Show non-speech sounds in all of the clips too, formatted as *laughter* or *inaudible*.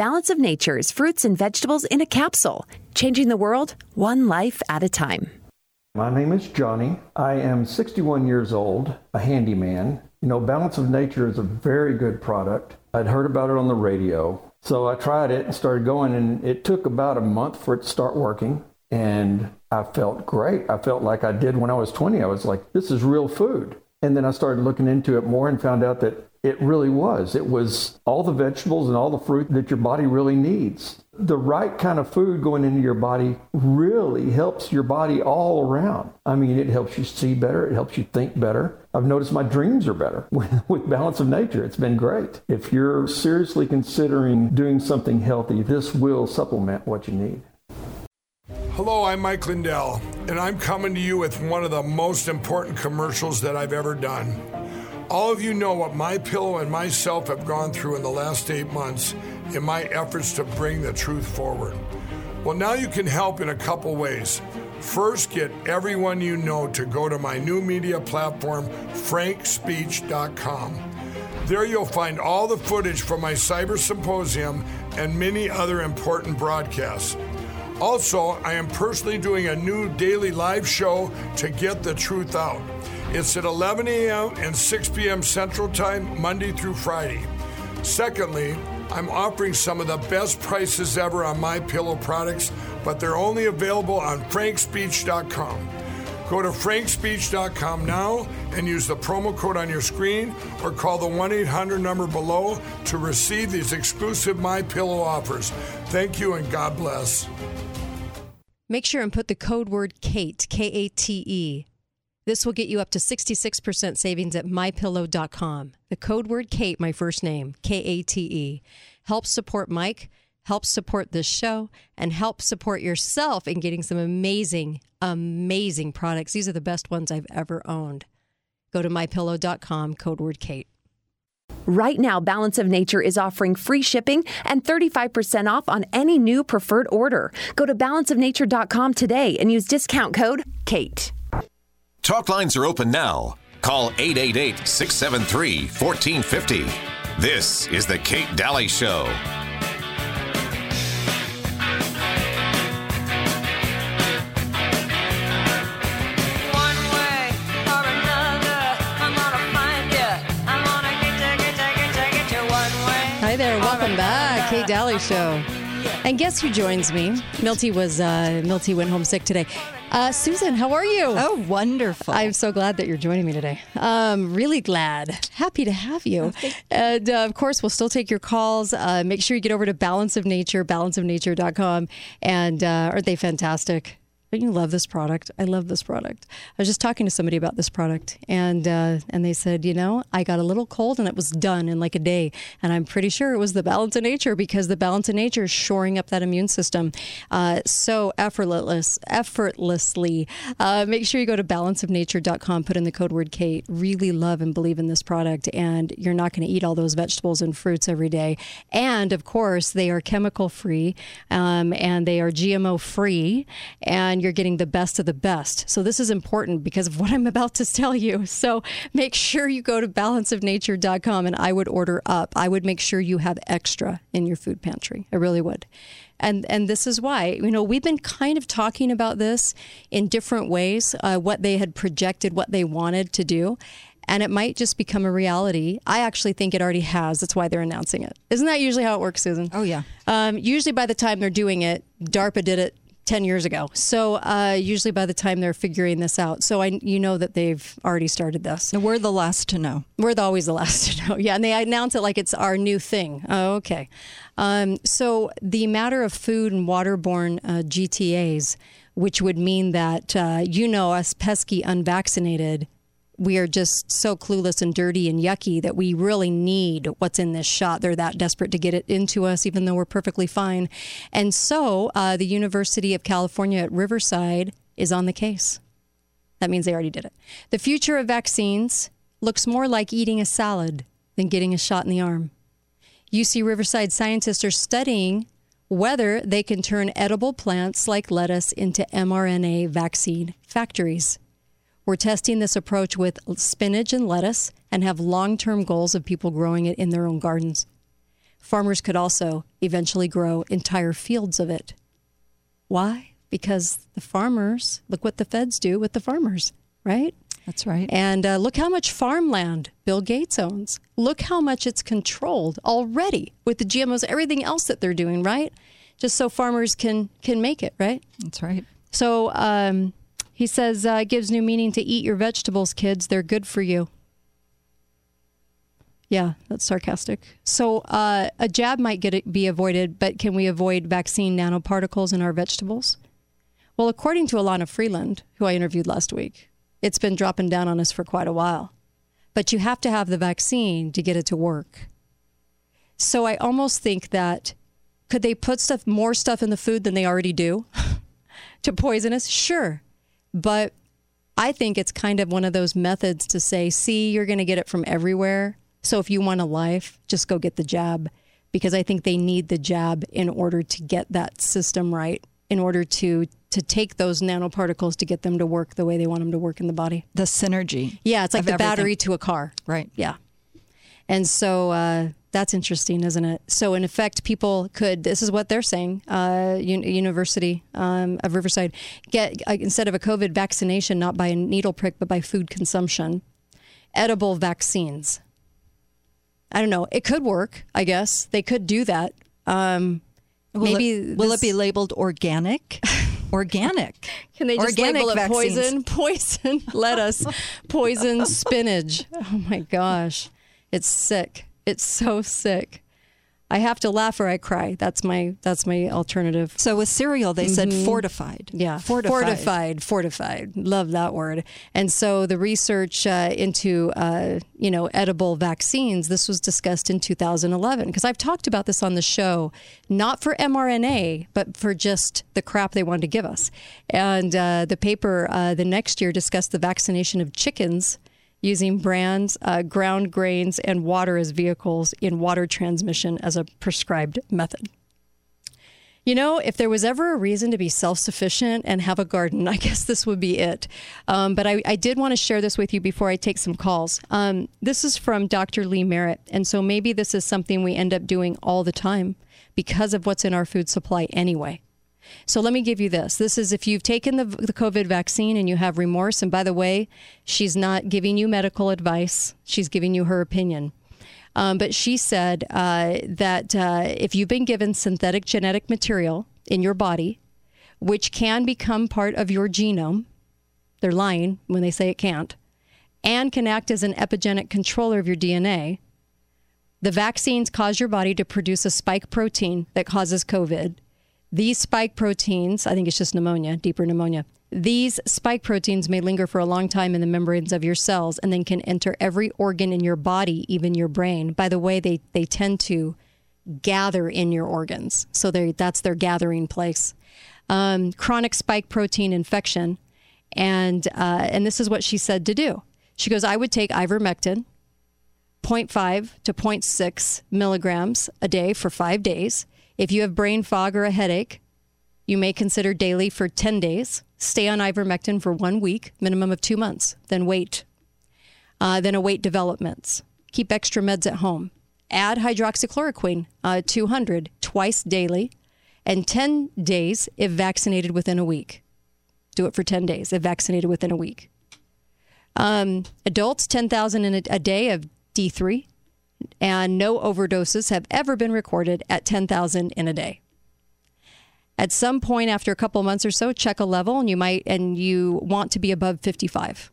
Balance of Nature's fruits and vegetables in a capsule, changing the world one life at a time. My name is Johnny. I am 61 years old, a handyman. You know, Balance of Nature is a very good product. I'd heard about it on the radio. So I tried it and started going, and it took about a month for it to start working. And I felt great. I felt like I did when I was 20. I was like, this is real food. And then I started looking into it more and found out that it really was. It was all the vegetables and all the fruit that your body really needs. The right kind of food going into your body really helps your body all around. I mean, it helps you see better, it helps you think better. I've noticed my dreams are better *laughs* with Balance of Nature. It's been great. If you're seriously considering doing something healthy, this will supplement what you need. Hello, I'm Mike Lindell, and I'm coming to you with one of the most important commercials that I've ever done. All of you know what my pillow and myself have gone through in the last eight months in my efforts to bring the truth forward. Well, now you can help in a couple ways. First, get everyone you know to go to my new media platform, frankspeech.com. There you'll find all the footage from my cyber symposium and many other important broadcasts. Also, I am personally doing a new daily live show to get the truth out. It's at 11 a.m. and 6 p.m. Central Time, Monday through Friday. Secondly, I'm offering some of the best prices ever on my pillow products, but they're only available on frankspeech.com. Go to frankspeech.com now and use the promo code on your screen or call the 1-800 number below to receive these exclusive my pillow offers. Thank you and God bless. Make sure and put the code word KATE, K A T E. This will get you up to 66% savings at mypillow.com. The code word KATE, my first name, K A T E, helps support Mike, helps support this show, and helps support yourself in getting some amazing, amazing products. These are the best ones I've ever owned. Go to mypillow.com, code word KATE. Right now, Balance of Nature is offering free shipping and 35% off on any new preferred order. Go to balanceofnature.com today and use discount code KATE. Talk lines are open now. Call 888 673 1450. This is The Kate Dalley Show. Hi there, welcome back, Kate Dalley Show. And guess who joins me? Milty was uh, Milty went home sick today. Uh, Susan, how are you? Oh, wonderful! I'm so glad that you're joining me today. Um, really glad, happy to have you. Oh, and uh, of course, we'll still take your calls. Uh, make sure you get over to Balance of Nature, balanceofnature.com, and uh, aren't they fantastic? Don't you love this product? I love this product. I was just talking to somebody about this product, and uh, and they said, you know, I got a little cold and it was done in like a day, and I'm pretty sure it was the balance of nature because the balance of nature is shoring up that immune system uh, so effortless, effortlessly. Uh, make sure you go to balanceofnature.com, put in the code word Kate. Really love and believe in this product, and you're not going to eat all those vegetables and fruits every day. And of course, they are chemical free, um, and they are GMO free, and you're getting the best of the best. So this is important because of what I'm about to tell you. So make sure you go to balanceofnature.com and I would order up. I would make sure you have extra in your food pantry. I really would. And, and this is why you know we've been kind of talking about this in different ways uh, what they had projected what they wanted to do and it might just become a reality. I actually think it already has. That's why they're announcing it. Isn't that usually how it works, Susan? Oh, yeah. Um, usually, by the time they're doing it, DARPA did it 10 years ago. So uh, usually by the time they're figuring this out. So I, you know that they've already started this. And we're the last to know. We're the, always the last *laughs* to know. Yeah, and they announce it like it's our new thing. Oh, okay. Um, so the matter of food and waterborne uh, GTAs, which would mean that, uh, you know, us pesky unvaccinated we are just so clueless and dirty and yucky that we really need what's in this shot. They're that desperate to get it into us, even though we're perfectly fine. And so uh, the University of California at Riverside is on the case. That means they already did it. The future of vaccines looks more like eating a salad than getting a shot in the arm. UC Riverside scientists are studying whether they can turn edible plants like lettuce into mRNA vaccine factories. We're testing this approach with spinach and lettuce and have long term goals of people growing it in their own gardens. farmers could also eventually grow entire fields of it. Why? Because the farmers, look what the feds do with the farmers, right? That's right. And uh, look how much farmland Bill Gates owns. Look how much it's controlled already with the GMOs, everything else that they're doing, right? Just so farmers can can make it, right? That's right. So um, he says uh, it gives new meaning to eat your vegetables, kids. They're good for you. Yeah, that's sarcastic. So uh, a jab might get be avoided, but can we avoid vaccine nanoparticles in our vegetables? Well, according to Elana Freeland, who I interviewed last week, it's been dropping down on us for quite a while. But you have to have the vaccine to get it to work. So I almost think that could they put stuff more stuff in the food than they already do *laughs* to poison us? Sure. But I think it's kind of one of those methods to say, see, you're going to get it from everywhere. So if you want a life, just go get the jab because I think they need the jab in order to get that system right, in order to to take those nanoparticles to get them to work the way they want them to work in the body. The synergy. Yeah, it's like the everything. battery to a car. Right. Yeah. And so uh, that's interesting, isn't it? So in effect, people could. This is what they're saying. Uh, Un- University um, of Riverside get uh, instead of a COVID vaccination, not by a needle prick, but by food consumption, edible vaccines. I don't know. It could work. I guess they could do that. Um, Will maybe it, will this- it be labeled organic? *laughs* organic. Can they just organic label it vaccines. poison? *laughs* Poison. lettuce, poison spinach. Oh my gosh, it's sick. It's so sick. I have to laugh or I cry. That's my that's my alternative. So with cereal, they said fortified. Mm-hmm. Yeah, fortified. fortified, fortified. Love that word. And so the research uh, into uh, you know edible vaccines. This was discussed in 2011 because I've talked about this on the show, not for mRNA, but for just the crap they wanted to give us. And uh, the paper uh, the next year discussed the vaccination of chickens using brands, uh, ground grains, and water as vehicles in water transmission as a prescribed method. You know, if there was ever a reason to be self sufficient and have a garden, *laughs* I guess this would be it. Um, but I, I did want to share this with you before I take some calls. Um, this is from Dr. Lee Merritt. And so maybe this is something we end up doing all the time because of what's in our food supply anyway. So let me give you this. This is if you've taken the, the COVID vaccine and you have remorse. And by the way, she's not giving you medical advice, she's giving you her opinion. Um, but she said uh, that uh, if you've been given synthetic genetic material in your body, which can become part of your genome, they're lying when they say it can't, and can act as an epigenetic controller of your DNA. The vaccines cause your body to produce a spike protein that causes COVID. These spike proteins, I think it's just pneumonia, deeper pneumonia. These spike proteins may linger for a long time in the membranes of your cells and then can enter every organ in your body, even your brain. By the way, they, they tend to gather in your organs. So that's their gathering place. Um, chronic spike protein infection. And, uh, and this is what she said to do. She goes, I would take ivermectin, 0.5 to 0.6 milligrams a day for five days. If you have brain fog or a headache, you may consider daily for 10 days. Stay on ivermectin for one week, minimum of two months, then wait. Uh, then await developments. Keep extra meds at home. Add hydroxychloroquine, uh, 200 twice daily, and 10 days if vaccinated within a week. Do it for 10 days if vaccinated within a week. Um, adults, 10,000 in a, a day of D3, and no overdoses have ever been recorded at 10,000 in a day. At some point after a couple months or so, check a level, and you might and you want to be above 55,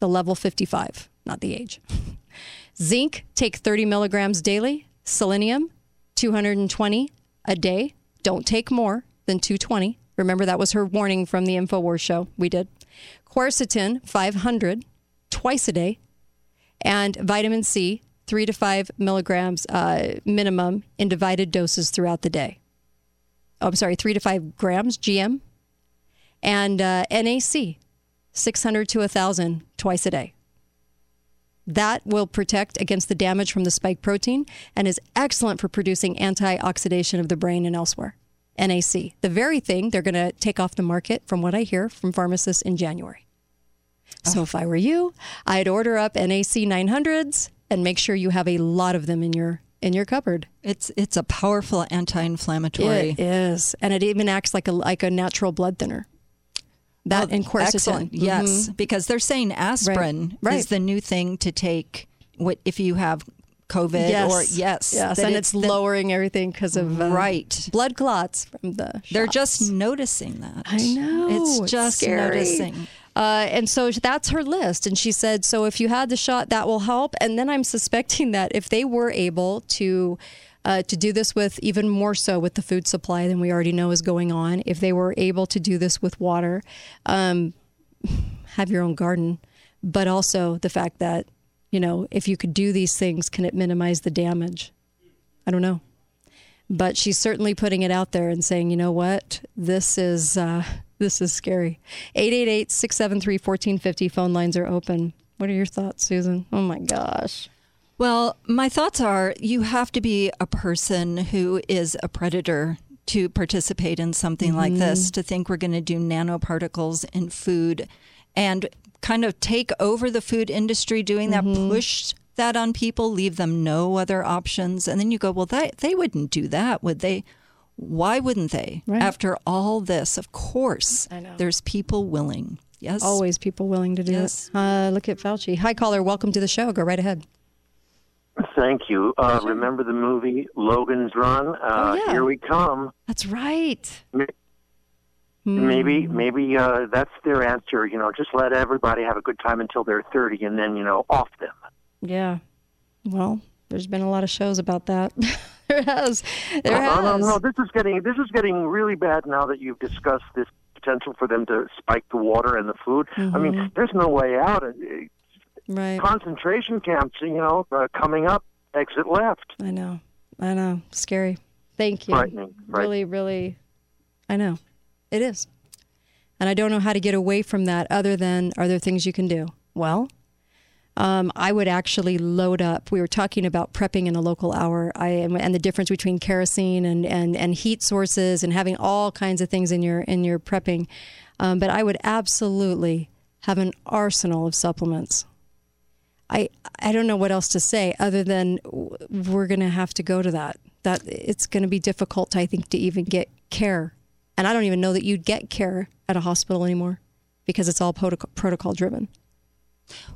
the level 55, not the age. *laughs* Zinc, take 30 milligrams daily. Selenium, 220 a day. Don't take more than 220. Remember, that was her warning from the InfoWars show we did. Quercetin, 500 twice a day. And vitamin C, three to five milligrams uh, minimum in divided doses throughout the day. Oh, I'm sorry, three to five grams GM. And uh, NAC, 600 to 1,000 twice a day. That will protect against the damage from the spike protein and is excellent for producing antioxidation of the brain and elsewhere. NAC, the very thing they're going to take off the market, from what I hear from pharmacists in January. So if I were you, I'd order up NAC 900s and make sure you have a lot of them in your in your cupboard. It's it's a powerful anti-inflammatory. It is, and it even acts like a like a natural blood thinner. That and quercetin. Excellent. Yes, because they're saying aspirin Mm-hmm. Right. is the new thing to take. What if you have COVID Yes. or yes, yes, and it's, the- lowering everything because of uh, Right. blood clots from the. They're just noticing that. I know. It's just scary. noticing. Uh, and so that's her list. And she said, so if you had the shot, that will help. And then I'm suspecting *laughs* that if they were able to. Uh, to do this with even more so with the food supply than we already know is going on. If they were able to do this with water, um, *laughs* have your own garden, but also the fact that, you know, if you could do these things, can it minimize the damage? I don't know. But she's certainly putting it out there and saying, you know what, this is uh, this is scary. 888-673-1450 phone lines are open. What are your thoughts, Susan? Oh my gosh. Well, my thoughts are you have to be a person who is a predator to participate in something like mm-hmm. this, to think we're going to do nanoparticles in food and kind of take over the food industry doing that, mm-hmm. push that on people, leave them no other options. And then you go, well, that, they wouldn't do that, would they? Why wouldn't they? Right. After all this, of course, I know. there's people willing. Yes. Always people willing to do Yes. it. Uh, look at Fauci. Hi, caller. Welcome to the show. Go right ahead. Thank you. Uh, remember the movie Logan's Run? Uh, Oh, yeah. Here we come. That's right. M- Hmm. Maybe, maybe uh, that's their answer. You know, just let everybody have a good time until they're thirty, and then you know, off them. Yeah. Well, there's been a lot of shows about that. *laughs* *laughs* there has. There no, has. no, no. This is getting this is getting really bad now that you've discussed this potential for them to spike the water and the food. I Mm-hmm. mean, there's no way out. Uh, Right. Concentration camps, you know, uh, coming up. Exit left. I know. I know. Scary. Thank you. Frightening, right. Really, really. I know. It is. And I don't know how to get away from that other than are there things you can do? Well, um, I would actually load up. We were talking about prepping in a local hour I, and the difference between kerosene and, and, and heat sources and having all kinds of things in your in your prepping. Um, but I would absolutely have an arsenal of supplements. I I don't know what else to say other than we're going to have to go to that. That it's going to be difficult, I think, to even get care, and I don't even know that you'd get care at a hospital anymore because it's all protocol, protocol driven.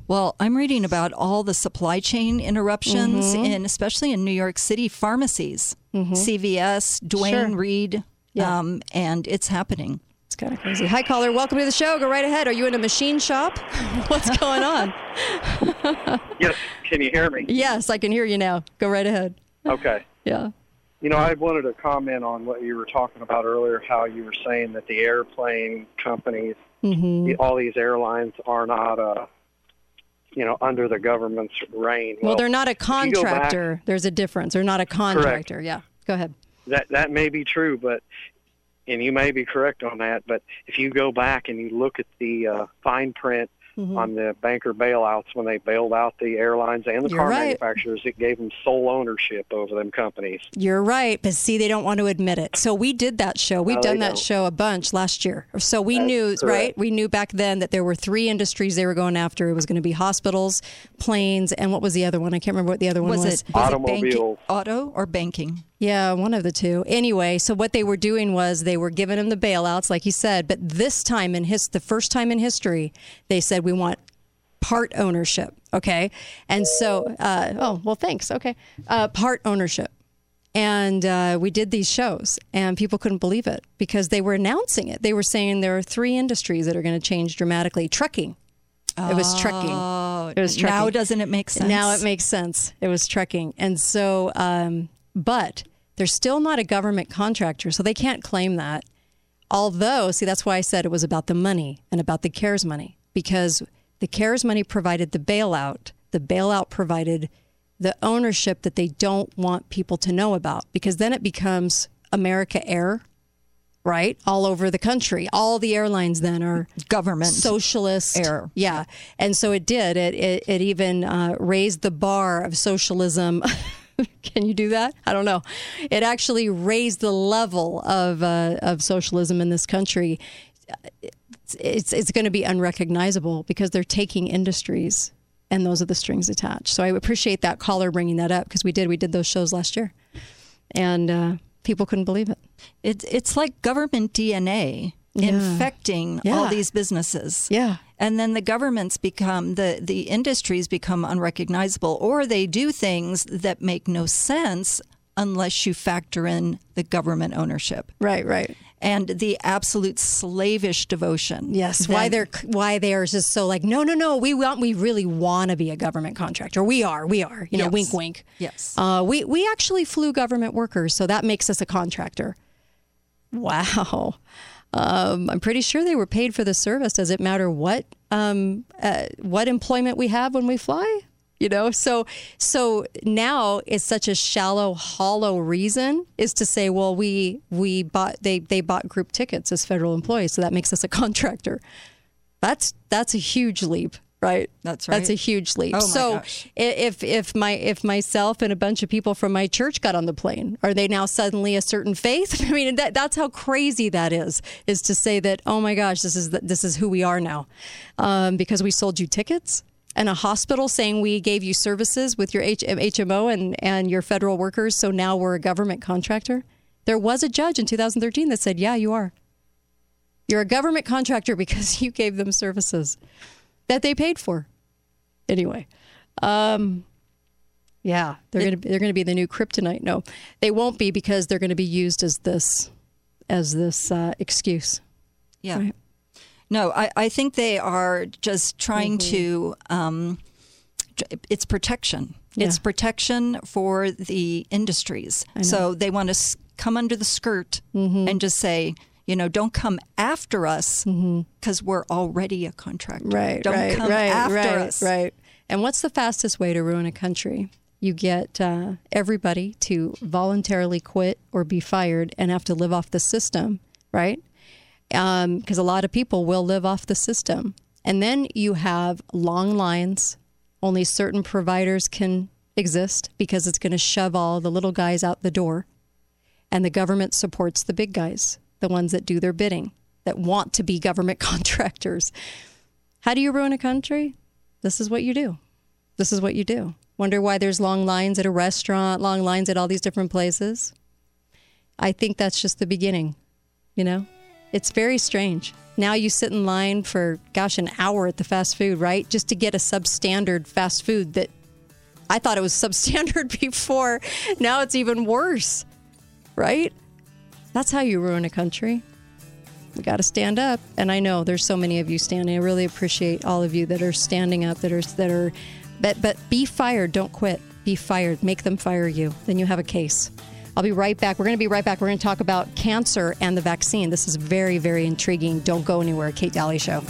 Well, I'm reading about all the supply chain interruptions, Mm-hmm. in especially in New York City pharmacies, CVS, Duane Sure. Reade, Yeah. um, and it's happening. It's kind of crazy. Hi, caller. Welcome to the show. Go right ahead. Are you in a machine shop? *laughs* What's going on? *laughs* Yes, can you hear me? yes, I can hear you now. Go right ahead. Okay. Yeah. You know, I wanted to comment on what you were talking about earlier, how you were saying that the airplane companies, Mm-hmm. the, all these airlines are not, uh, you know, under the government's reign. Well, they're not a go back- contractor. There's a difference. They're not a contractor. Yeah. Go ahead. That that may be true, but and you may be correct on that. But if you go back and you look at the uh, fine print Mm-hmm. on the banker bailouts when they bailed out the airlines and the You're car right. manufacturers, it gave them sole ownership over them companies. You're right, but see, they don't want to admit it. So we did that show. We've No, done that don't. show a bunch last year. So we That's knew, right? We knew back then that there were three industries they were going after. It was going to be hospitals, planes, and what was the other one? I can't remember what the other one Was was. it was it banking, auto or banking? Yeah, one of the two. Anyway, so what they were doing was they were giving him the bailouts, like you said, but this time in his, the first time in history, they said we want part ownership. Okay, and so, uh, oh well, thanks. Okay, uh, part ownership. And uh, we did these shows, and people couldn't believe it because they were announcing it. They were saying there are three industries that are going to change dramatically. Trucking. It was trucking. Oh, It was trucking. now doesn't it make sense? Now it makes sense. It was trucking. And so, um, but they're still not a government contractor, so they can't claim that. Although, see, that's why I said it was about the money and about the CARES money, because the CARES money provided the bailout. The bailout provided the ownership that they don't want people to know about, because then it becomes America Air, right? All over the country. All the airlines then are government socialist Air. Yeah, and so it did. It it, it even uh, raised the bar of socialism. *laughs* *laughs* Can you do that? I don't know. It actually raised the level of uh, of socialism in this country. It's it's going to be unrecognizable because they're taking industries and those are the strings attached. So I appreciate that caller bringing that up because we did we did those shows last year, and uh, people couldn't believe it. It, it's like government DNA Yeah. infecting Yeah. all these businesses. Yeah. And then the governments become the the industries become unrecognizable, or they do things that make no sense unless you factor in the government ownership. Right, right. And the absolute slavish devotion. Yes, why they're why they are just so like no no no we want we really want to be a government contractor we are we are you know Yes. wink wink Yes. uh, we we actually flew government workers so that makes us a contractor wow um, I'm pretty sure they were paid for the service. Does it matter what um, uh, what employment we have when we fly? You know so so now it's such a shallow hollow reason is to say well we we bought they they bought group tickets as federal employees so that makes us a *laughs* contractor. That's that's a huge leap right. That's right. that's a huge leap. Oh, my so gosh. if if my if myself and a bunch of people from my church got on the plane are they now suddenly a certain faith? *laughs* I mean that that's how crazy that is is to say that oh my gosh this is the, this is who we are now. Um, because we sold you tickets and a hospital saying we gave you services with your H- HMO and and your federal workers so now we're a government contractor. There was a judge in 2013 that said yeah you are. You're a government contractor *laughs* because you gave them services that they paid for. Anyway, um, yeah, they're gonna they're gonna be the new kryptonite. No, they won't be because they're gonna be used as this as this uh, excuse. Yeah. Right. No, I, I think they are just trying Mm-hmm. to. Um, it's protection. It's protection for the industries. So they want to come under the skirt Mm-hmm. and just say, you know, don't come after us because we're already a contractor. Right, Don't right, come right, after right, us. right. And what's the fastest way to ruin a country? You get uh, everybody to voluntarily quit or be fired and have to live off the system, right? Because a lot of people will live off the system. And then you have long lines. Only certain providers can exist because it's going to shove all the little guys out the door. And the government supports the big guys, the ones that do their bidding, that want to be government *laughs* contractors. How do you ruin a country? This is what you do. This is what you do. Wonder why there's long lines at a restaurant, long lines at all these different places? I think that's just the beginning. You know, it's very strange. Now you sit in line for, gosh, an hour at the fast food, right? Just to get a substandard fast food that I thought it was *laughs* substandard before. Now it's even worse, right? That's how you ruin a country. We got to stand up, and I know there's so many of you standing. I really appreciate all of you that are standing up. That are that are, but but be fired. Don't quit. Be fired. Make them fire you. Then you have a case. I'll be right back. We're going to be right back. We're going to talk about cancer and the vaccine. This is very very intriguing. Don't go anywhere. Kate Dalley Show.